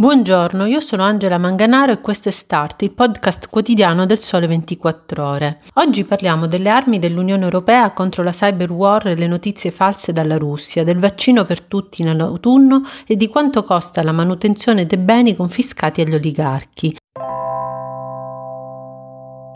Buongiorno, io sono Angela Manganaro e questo è Start, il podcast quotidiano del Sole 24 Ore. Oggi parliamo delle armi dell'Unione Europea contro la cyber war e le notizie false dalla Russia, del vaccino per tutti nell'autunno e di quanto costa la manutenzione dei beni confiscati agli oligarchi.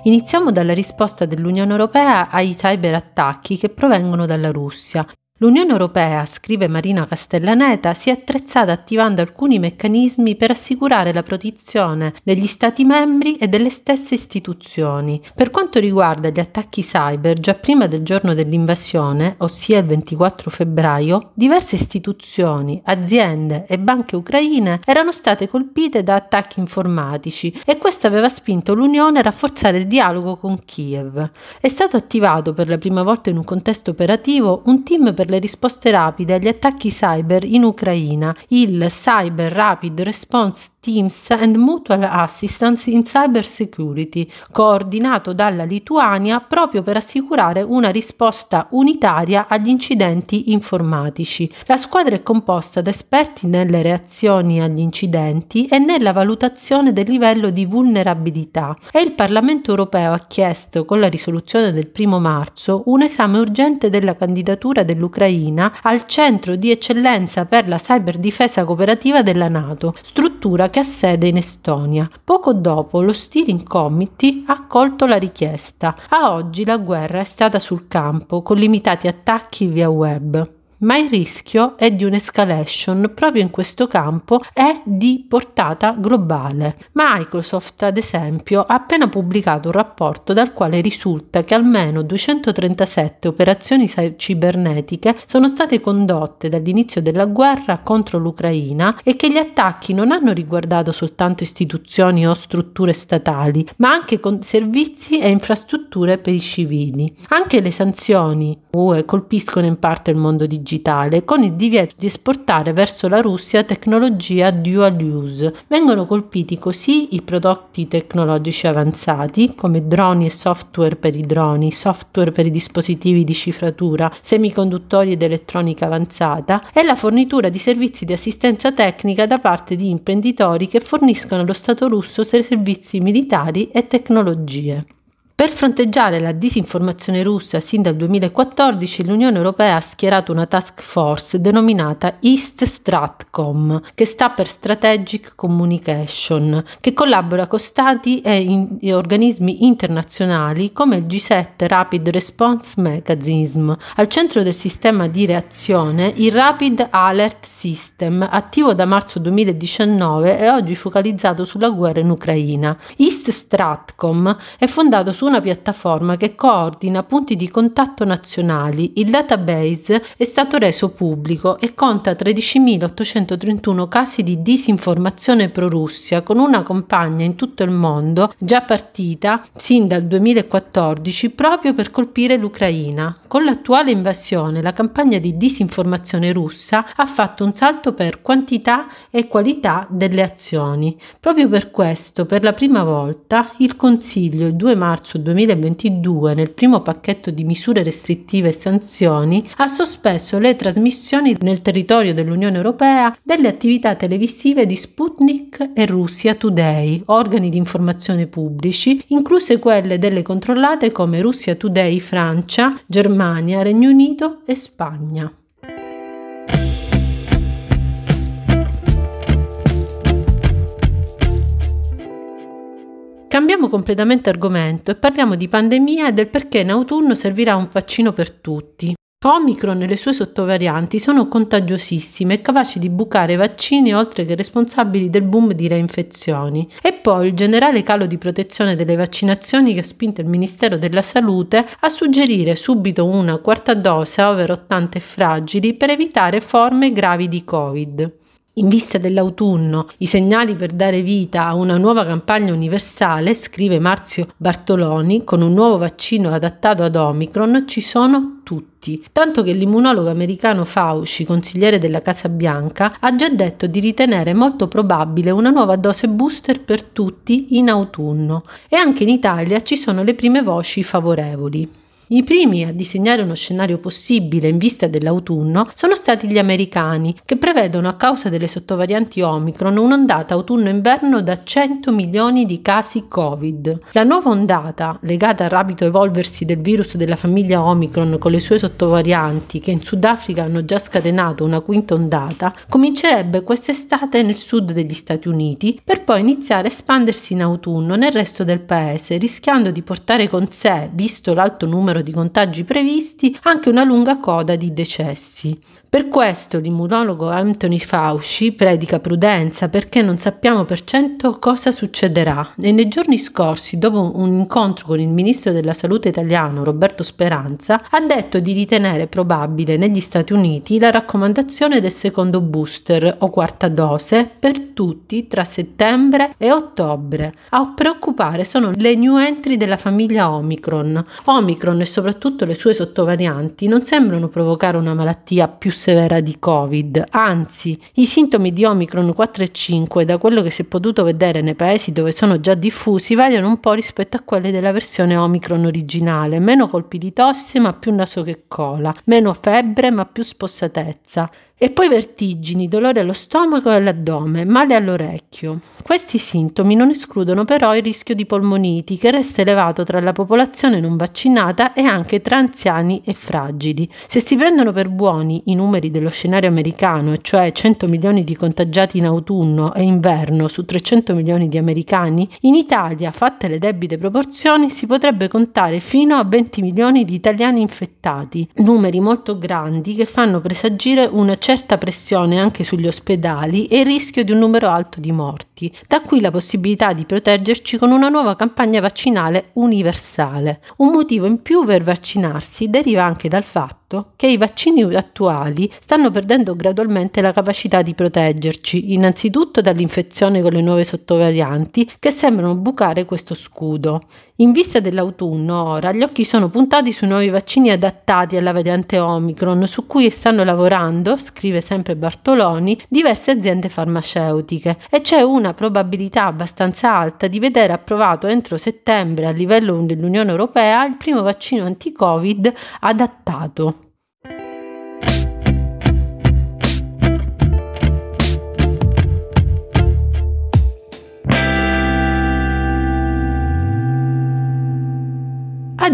Iniziamo dalla risposta dell'Unione Europea ai cyberattacchi che provengono dalla Russia. L'Unione Europea, scrive Marina Castellaneta, si è attrezzata attivando alcuni meccanismi per assicurare la protezione degli Stati membri e delle stesse istituzioni. Per quanto riguarda gli attacchi cyber, già prima del giorno dell'invasione, ossia il 24 febbraio, diverse istituzioni, aziende e banche ucraine erano state colpite da attacchi informatici e questo aveva spinto l'Unione a rafforzare il dialogo con Kiev. È stato attivato per la prima volta in un contesto operativo un team per le risposte rapide agli attacchi cyber in Ucraina, il Cyber Rapid Response Teams and Mutual Assistance in Cyber Security, coordinato dalla Lituania proprio per assicurare una risposta unitaria agli incidenti informatici. La squadra è composta da esperti nelle reazioni agli incidenti e nella valutazione del livello di vulnerabilità e il Parlamento europeo ha chiesto con la risoluzione del 1 marzo un esame urgente della candidatura dell'Ucraina al Centro di Eccellenza per la Cyberdifesa Cooperativa della Nato, struttura che ha sede in Estonia. Poco dopo lo Steering Committee ha accolto la richiesta. A oggi la guerra è stata sul campo, con limitati attacchi via web ma il rischio è di un'escalation proprio in questo campo è di portata globale. Microsoft, ad esempio, ha appena pubblicato un rapporto dal quale risulta che almeno 237 operazioni cibernetiche sono state condotte dall'inizio della guerra contro l'Ucraina e che gli attacchi non hanno riguardato soltanto istituzioni o strutture statali, ma anche servizi e infrastrutture per i civili. Anche le sanzioni UE colpiscono in parte il mondo digitale digitale con il divieto di esportare verso la Russia tecnologia dual use. Vengono colpiti così i prodotti tecnologici avanzati come droni e software per i droni, software per i dispositivi di cifratura, semiconduttori ed elettronica avanzata e la fornitura di servizi di assistenza tecnica da parte di imprenditori che forniscono allo Stato russo servizi militari e tecnologie. Per fronteggiare la disinformazione russa sin dal 2014 l'Unione Europea ha schierato una task force denominata East Stratcom, che sta per Strategic Communication, che collabora con stati e, in, e organismi internazionali come il G7 Rapid Response Mechanism. Al centro del sistema di reazione il Rapid Alert System, attivo da marzo 2019 e oggi focalizzato sulla guerra in Ucraina. East Stratcom è fondato su una piattaforma che coordina punti di contatto nazionali. Il database è stato reso pubblico e conta 13.831 casi di disinformazione pro-Russia con una campagna in tutto il mondo già partita sin dal 2014 proprio per colpire l'Ucraina. Con l'attuale invasione la campagna di disinformazione russa ha fatto un salto per quantità e qualità delle azioni. Proprio per questo, per la prima volta, il Consiglio il 2 marzo marzo 2022 nel primo pacchetto di misure restrittive e sanzioni ha sospeso le trasmissioni nel territorio dell'Unione Europea delle attività televisive di Sputnik e Russia Today, organi di informazione pubblici, incluse quelle delle controllate come Russia Today Francia, Germania, Regno Unito e Spagna. Cambiamo completamente argomento e parliamo di pandemia e del perché in autunno servirà un vaccino per tutti. Omicron e le sue sottovarianti sono contagiosissime e capaci di bucare vaccini oltre che responsabili del boom di reinfezioni. E poi il generale calo di protezione delle vaccinazioni che ha spinto il Ministero della Salute a suggerire subito una quarta dose a over 80 e fragili per evitare forme gravi di Covid. In vista dell'autunno, i segnali per dare vita a una nuova campagna universale, scrive Marzio Bartoloni, con un nuovo vaccino adattato ad Omicron ci sono tutti, tanto che l'immunologo americano Fauci, consigliere della Casa Bianca, ha già detto di ritenere molto probabile una nuova dose booster per tutti in autunno e anche in Italia ci sono le prime voci favorevoli. I primi a disegnare uno scenario possibile in vista dell'autunno sono stati gli americani, che prevedono a causa delle sottovarianti Omicron un'ondata autunno-inverno da 100 milioni di casi Covid. La nuova ondata, legata al rapido evolversi del virus della famiglia Omicron con le sue sottovarianti, che in Sudafrica hanno già scatenato una quinta ondata, comincerebbe quest'estate nel sud degli Stati Uniti per poi iniziare a espandersi in autunno nel resto del paese, rischiando di portare con sé, visto l'alto numero numero di contagi previsti, anche una lunga coda di decessi. Per questo l'immunologo Anthony Fauci predica prudenza perché non sappiamo per cento cosa succederà e nei giorni scorsi, dopo un incontro con il ministro della salute italiano Roberto Speranza, ha detto di ritenere probabile negli Stati Uniti la raccomandazione del secondo booster o quarta dose per tutti tra settembre e ottobre. A preoccupare sono le new entry della famiglia Omicron. Omicron e soprattutto le sue sottovarianti non sembrano provocare una malattia più severa di Covid, anzi i sintomi di Omicron 4 e 5 da quello che si è potuto vedere nei paesi dove sono già diffusi variano un po' rispetto a quelli della versione Omicron originale, meno colpi di tosse ma più naso che cola, meno febbre ma più spossatezza e poi vertigini, dolore allo stomaco e all'addome, male all'orecchio. Questi sintomi non escludono però il rischio di polmoniti che resta elevato tra la popolazione non vaccinata e anche tra anziani e fragili. Se si prendono per buoni i numeri dello scenario americano, cioè 100 milioni di contagiati in autunno e inverno su 300 milioni di americani, in Italia, fatte le debite proporzioni, si potrebbe contare fino a 20 milioni di italiani infettati, numeri molto grandi che fanno presagire una certa pressione anche sugli ospedali e il rischio di un numero alto di morti. Da qui la possibilità di proteggerci con una nuova campagna vaccinale universale. Un motivo in più per vaccinarsi deriva anche dal fatto fatto che i vaccini attuali stanno perdendo gradualmente la capacità di proteggerci, innanzitutto dall'infezione con le nuove sottovarianti che sembrano bucare questo scudo. In vista dell'autunno, ora gli occhi sono puntati sui nuovi vaccini adattati alla variante Omicron, su cui stanno lavorando, scrive sempre Bartoloni, diverse aziende farmaceutiche e c'è una probabilità abbastanza alta di vedere approvato entro settembre a livello dell'Unione Europea il primo vaccino anti-Covid adattato.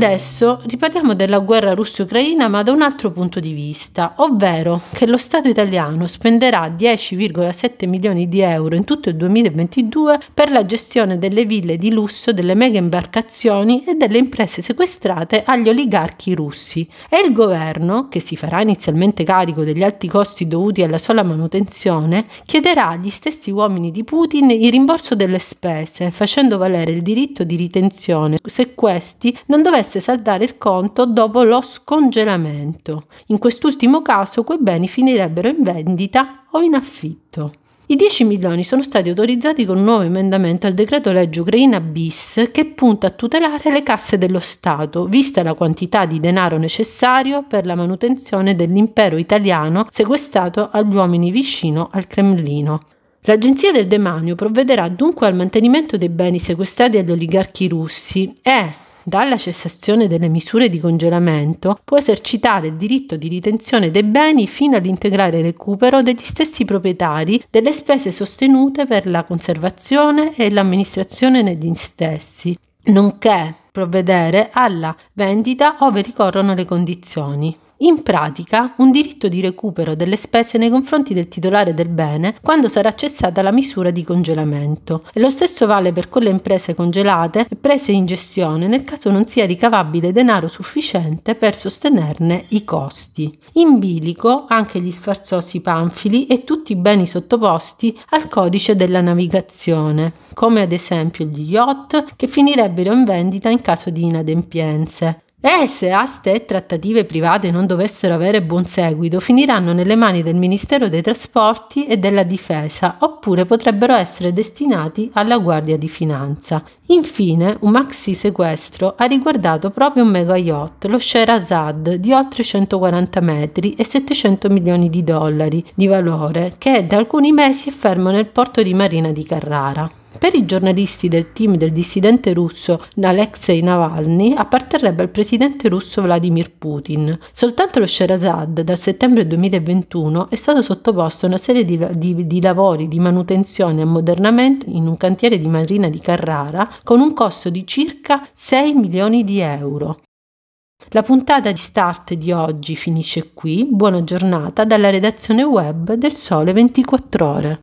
Adesso riparliamo della guerra russo-ucraina ma da un altro punto di vista, ovvero che lo Stato italiano spenderà 10,7 milioni di euro in tutto il 2022 per la gestione delle ville di lusso, delle mega imbarcazioni e delle imprese sequestrate agli oligarchi russi. E il governo, che si farà inizialmente carico degli alti costi dovuti alla sola manutenzione, chiederà agli stessi uomini di Putin il rimborso delle spese, facendo valere il diritto di ritenzione se questi non dovessero dovesse saldare il conto dopo lo scongelamento. In quest'ultimo caso quei beni finirebbero in vendita o in affitto. I 10 milioni sono stati autorizzati con un nuovo emendamento al decreto legge Ucraina bis che punta a tutelare le casse dello Stato, vista la quantità di denaro necessario per la manutenzione dell'impero italiano sequestrato agli uomini vicino al Cremlino. L'Agenzia del Demanio provvederà dunque al mantenimento dei beni sequestrati agli oligarchi russi e, dalla cessazione delle misure di congelamento, può esercitare il diritto di ritenzione dei beni fino all'integrale recupero degli stessi proprietari delle spese sostenute per la conservazione e l'amministrazione negli stessi, nonché provvedere alla vendita ove ricorrono le condizioni in pratica un diritto di recupero delle spese nei confronti del titolare del bene quando sarà cessata la misura di congelamento. E lo stesso vale per quelle imprese congelate e prese in gestione nel caso non sia ricavabile denaro sufficiente per sostenerne i costi. In bilico anche gli sfarzosi panfili e tutti i beni sottoposti al codice della navigazione, come ad esempio gli yacht che finirebbero in vendita in caso di inadempienze. E se aste e trattative private non dovessero avere buon seguito, finiranno nelle mani del Ministero dei Trasporti e della Difesa, oppure potrebbero essere destinati alla Guardia di Finanza. Infine, un maxi sequestro ha riguardato proprio un mega yacht, lo Sherazad, di oltre 140 metri e 700 milioni di dollari di valore, che da alcuni mesi è fermo nel porto di Marina di Carrara. Per i giornalisti del team del dissidente russo Alexei Navalny apparterrebbe al presidente russo Vladimir Putin. Soltanto lo Sherazad dal settembre 2021 è stato sottoposto a una serie di, di, di lavori di manutenzione e ammodernamento in un cantiere di Marina di Carrara con un costo di circa 6 milioni di euro. La puntata di Start di oggi finisce qui. Buona giornata dalla redazione web del Sole 24 Ore.